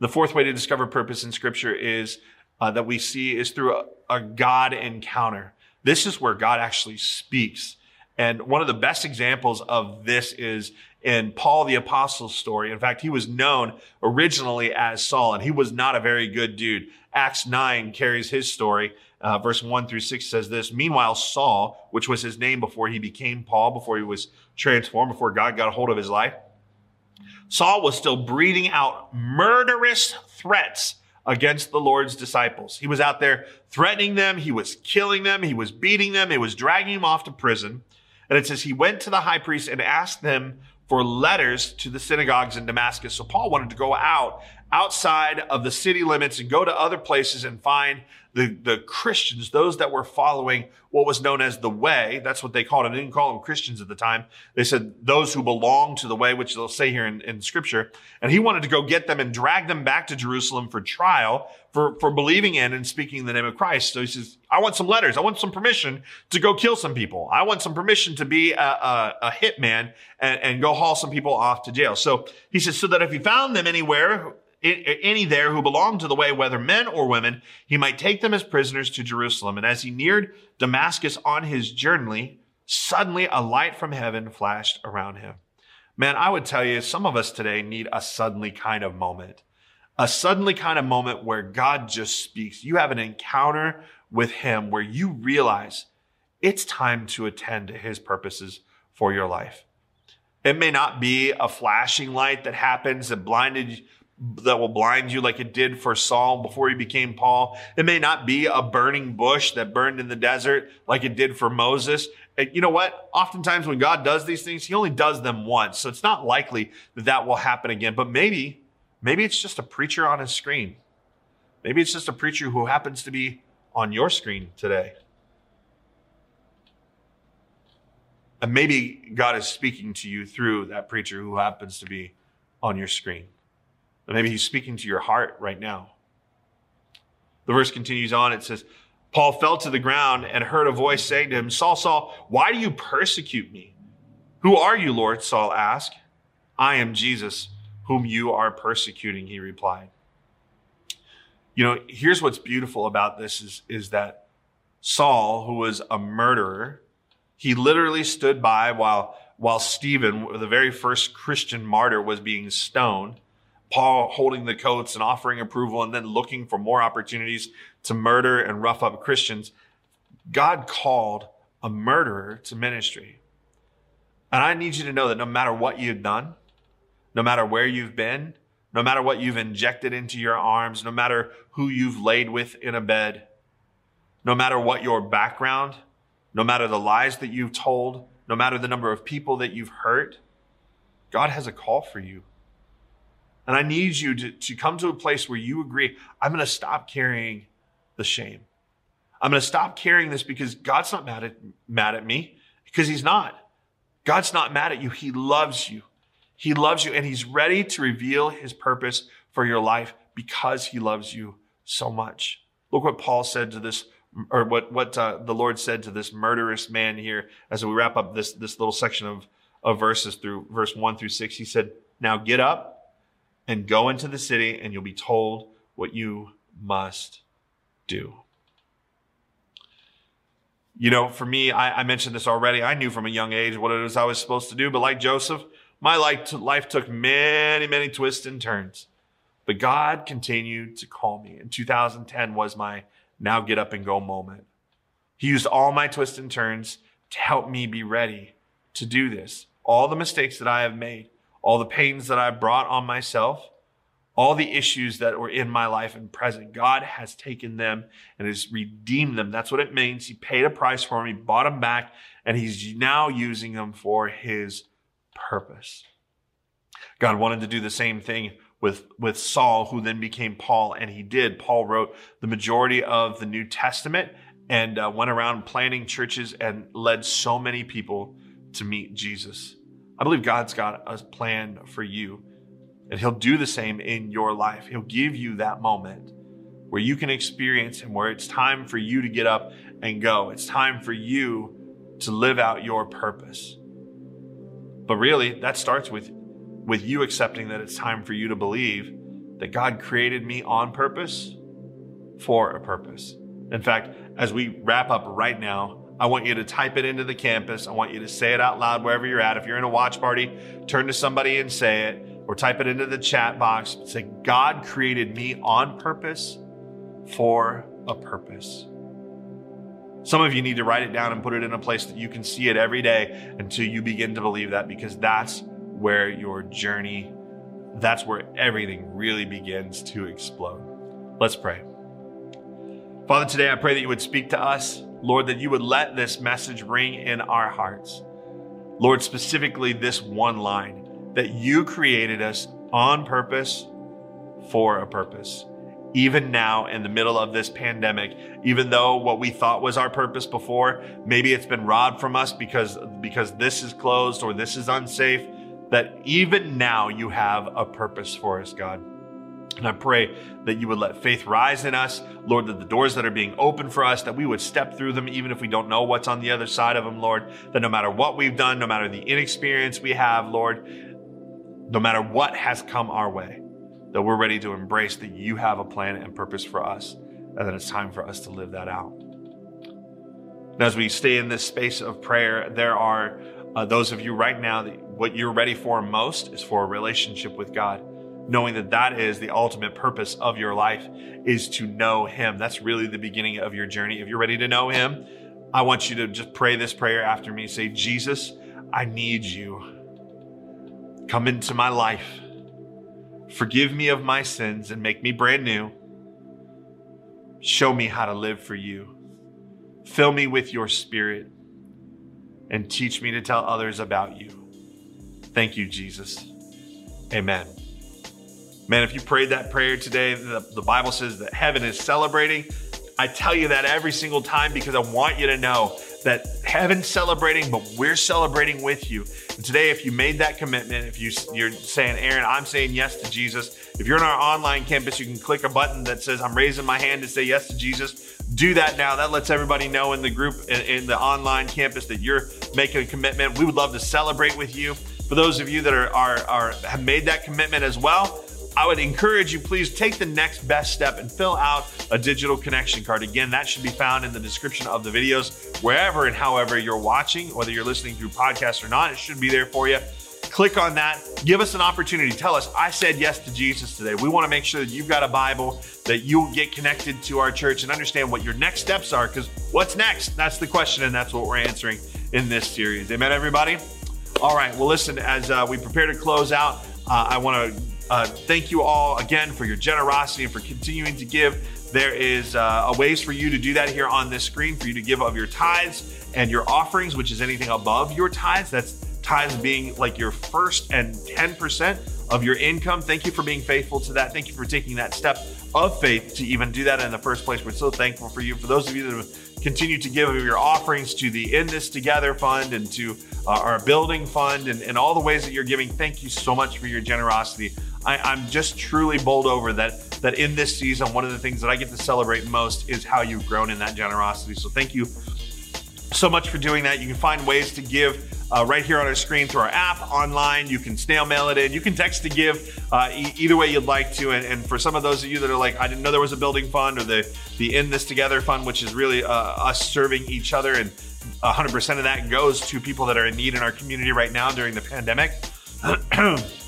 The fourth way to discover purpose in scripture is uh, that we see is through a, a God encounter. This is where God actually speaks. And one of the best examples of this is in Paul the Apostle's story. In fact, he was known originally as Saul, and he was not a very good dude. Acts 9 carries his story. Uh, verse 1 through 6 says this Meanwhile, Saul, which was his name before he became Paul, before he was transformed, before God got a hold of his life, Saul was still breathing out murderous threats against the Lord's disciples. He was out there threatening them, he was killing them, he was beating them, he was dragging them off to prison. And it says he went to the high priest and asked them for letters to the synagogues in Damascus. So Paul wanted to go out outside of the city limits and go to other places and find the, the Christians, those that were following what was known as the way. That's what they called them. They didn't call them Christians at the time. They said those who belong to the way, which they'll say here in, in scripture. And he wanted to go get them and drag them back to Jerusalem for trial for, for believing in and speaking in the name of Christ. So he says, I want some letters. I want some permission to go kill some people. I want some permission to be a, a, a hitman and, and go haul some people off to jail. So he says, so that if he found them anywhere, Uh, any there who belonged to the way, whether men or women, he might take them as prisoners to Jerusalem. And as he neared Damascus on his journey, suddenly a light from heaven flashed around him. Man, I would tell you, some of us today need a suddenly kind of moment. A suddenly kind of moment where God just speaks. You have an encounter with him where you realize it's time to attend to his purposes for your life. It may not be a flashing light that happens that blinded that will blind you like it did for Saul before he became Paul. It may not be a burning bush that burned in the desert like it did for Moses. And you know what? Oftentimes when God does these things, he only does them once. So it's not likely that that will happen again. But maybe, maybe it's just a preacher on his screen. Maybe it's just a preacher who happens to be on your screen today. And maybe God is speaking to you through that preacher who happens to be on your screen. Maybe he's speaking to your heart right now. The verse continues on. It says, Paul fell to the ground and heard a voice saying to him, Saul, Saul, why do you persecute me? Who are you, Lord? Saul asked. I am Jesus, whom you are persecuting, he replied. You know, here's what's beautiful about this is, is that Saul, who was a murderer, he literally stood by while, while Stephen, the very first Christian martyr, was being stoned. Paul holding the coats and offering approval and then looking for more opportunities to murder and rough up Christians. God called a murderer to ministry. And I need you to know that no matter what you've done, no matter where you've been, no matter what you've injected into your arms, no matter who you've laid with in a bed, no matter what your background, no matter the lies that you've told, no matter the number of people that you've hurt, God has a call for you. And I need you to, to come to a place where you agree, I'm going to stop carrying the shame. I'm going to stop carrying this because God's not mad at, mad at me because he's not. God's not mad at you. He loves you. He loves you and he's ready to reveal his purpose for your life because he loves you so much. Look what Paul said to this, or what, what uh, the Lord said to this murderous man here as we wrap up this, this little section of, of verses through verse one through six. He said, now get up and go into the city and you'll be told what you must do. You know, for me, I, I, mentioned this already. I knew from a young age what it was I was supposed to do, but like Joseph, my life, life took many, many twists and turns. But God continued to call me. And 2010 was my now get up and go moment. He used all my twists and turns to help me be ready to do this. All the mistakes that I have made, all the pains that I brought on myself, all the issues that were in my life and present, God has taken them and has redeemed them. That's what it means. He paid a price for them. He bought them back and he's now using them for his purpose. God wanted to do the same thing with, with Saul, who then became Paul, and he did. Paul wrote the majority of the New Testament and uh, went around planting churches and led so many people to meet Jesus. I believe God's got a plan for you, and He'll do the same in your life. He'll give you that moment where you can experience Him, where it's time for you to get up and go. It's time for you to live out your purpose. But really, that starts with, with you accepting that it's time for you to believe that God created me on purpose for a purpose. In fact, as we wrap up right now, I want you to type it into the campus. I want you to say it out loud wherever you're at. If you're in a watch party, turn to somebody and say it, or type it into the chat box. Say, God created me on purpose for a purpose. Some of you need to write it down and put it in a place that you can see it every day until you begin to believe that because that's where your journey, that's where everything really begins to explode. Let's pray. Father, today I pray that you would speak to us. Lord, that you would let this message ring in our hearts. Lord, specifically this one line that you created us on purpose for a purpose even now in the middle of this pandemic, even though what we thought was our purpose before, maybe it's been robbed from us because, because this is closed or this is unsafe, that even now you have a purpose for us, God. And I pray that you would let faith rise in us, Lord, that the doors that are being opened for us, that we would step through them, even if we don't know what's on the other side of them, Lord, that no matter what we've done, no matter the inexperience we have, Lord, no matter what has come our way, that we're ready to embrace that you have a plan and purpose for us, and that it's time for us to live that out. And as we stay in this space of prayer, there are uh, those of you right now that what you're ready for most is for a relationship with God, knowing that that is the ultimate purpose of your life is to know Him. That's really the beginning of your journey. If you're ready to know Him, I want you to just pray this prayer after me. Say, Jesus, I need you. Come into my life. Forgive me of my sins and make me brand new. Show me how to live for you. Fill me with your spirit and teach me to tell others about you. Thank you, Jesus. Amen. Man, if you prayed that prayer today, the, the, Bible says that heaven is celebrating. I tell you that every single time because I want you to know that heaven's celebrating, but we're celebrating with you. And today, if you made that commitment, if you, you're saying, Aaron, I'm saying yes to Jesus, if you're in our online campus, you can click a button that says, I'm raising my hand to say yes to Jesus. Do that now. That lets everybody know in the group, in, in the online campus, that you're making a commitment. We would love to celebrate with you. For those of you that are, are, are have made that commitment as well, I would encourage you, please take the next best step and fill out a digital connection card. Again, that should be found in the description of the videos, wherever and however you're watching, whether you're listening through podcast or not, it should be there for you. Click on that. Give us an opportunity. Tell us, I said yes to Jesus today. We want to make sure that you've got a Bible, that you'll get connected to our church and understand what your next steps are. Because what's next? That's the question, and that's what we're answering in this series. Amen, everybody? All right. Well, listen, as uh, we prepare to close out, uh, I want to uh, thank you all again for your generosity and for continuing to give. There is uh, a ways for you to do that here on this screen for you to give of your tithes and your offerings, which is anything above your tithes. That's tithes being like your first and 10% of your income. Thank you for being faithful to that. Thank you for taking that step of faith to even do that in the first place. We're so thankful for you. For those of you that have continued to give of your offerings to the In This Together Fund and to uh, our building fund and, and all the ways that you're giving, thank you so much for your generosity. I, am just truly bowled over that that in this season, one of the things that I get to celebrate most is how you've grown in that generosity. So thank you so much for doing that. You can find ways to give uh, right here on our screen through our app, online. You can snail mail it in. You can text to give uh, e- either way you'd like to. And, and, for some of those of you that are like, I didn't know there was a building fund or the, the In This Together fund, which is really uh, us serving each other. And 100% of that goes to people that are in need in our community right now during the pandemic.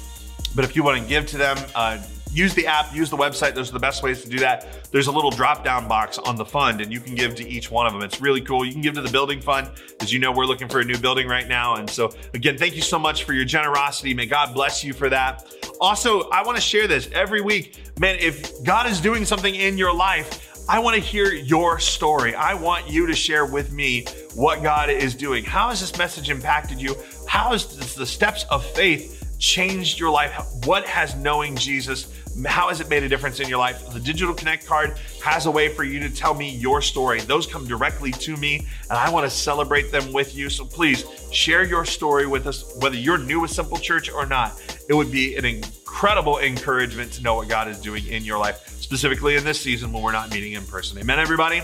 but if you want to give to them, uh, use the app, use the website. Those are the best ways to do that. There's a little drop down box on the fund, and you can give to each one of them. It's really cool. You can give to the building fund. As you know, we're looking for a new building right now. And so, again, thank you so much for your generosity. May God bless you for that. Also, I want to share this every week. Man, if God is doing something in your life, I want to hear your story. I want you to share with me what God is doing. How has this message impacted you? How has the steps of faith changed your life? What has knowing Jesus how has it made a difference in your life? The Digital Connect card has a way for you to tell me your story. Those come directly to me, and I want to celebrate them with you. So please share your story with us, whether you're new with Simple Church or not. It would be an incredible encouragement to know what God is doing in your life, specifically in this season when we're not meeting in person. Amen, everybody?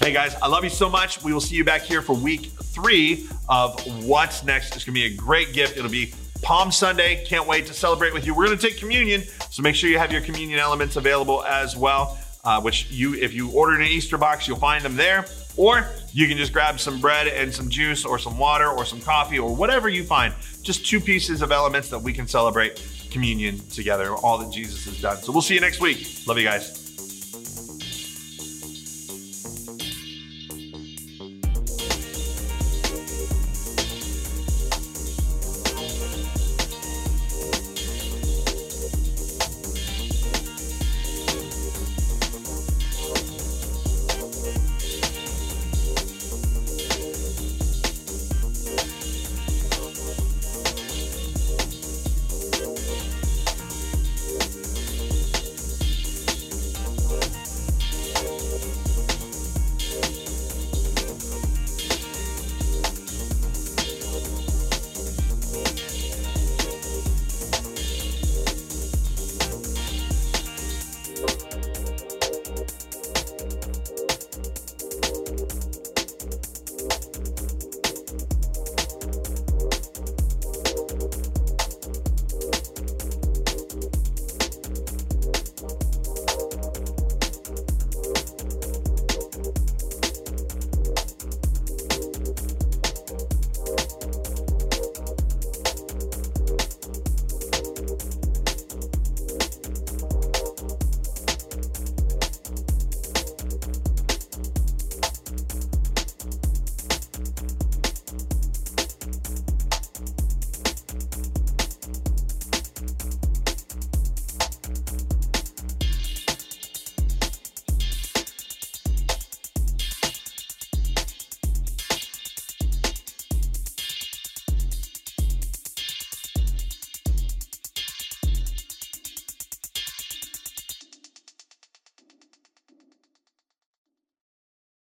Hey guys, I love you so much. We will see you back here for week three of What's Next. It's to be a great gift. It'll be Palm Sunday. Can't wait to celebrate with you. We're going to take communion, so make sure you have your communion elements available as well. Uh, which you, if you ordered an Easter box, you'll find them there. Or you can just grab some bread and some juice, or some water, or some coffee, or whatever you find. Just two pieces of elements that we can celebrate communion together, all that Jesus has done. So we'll see you next week. Love you guys.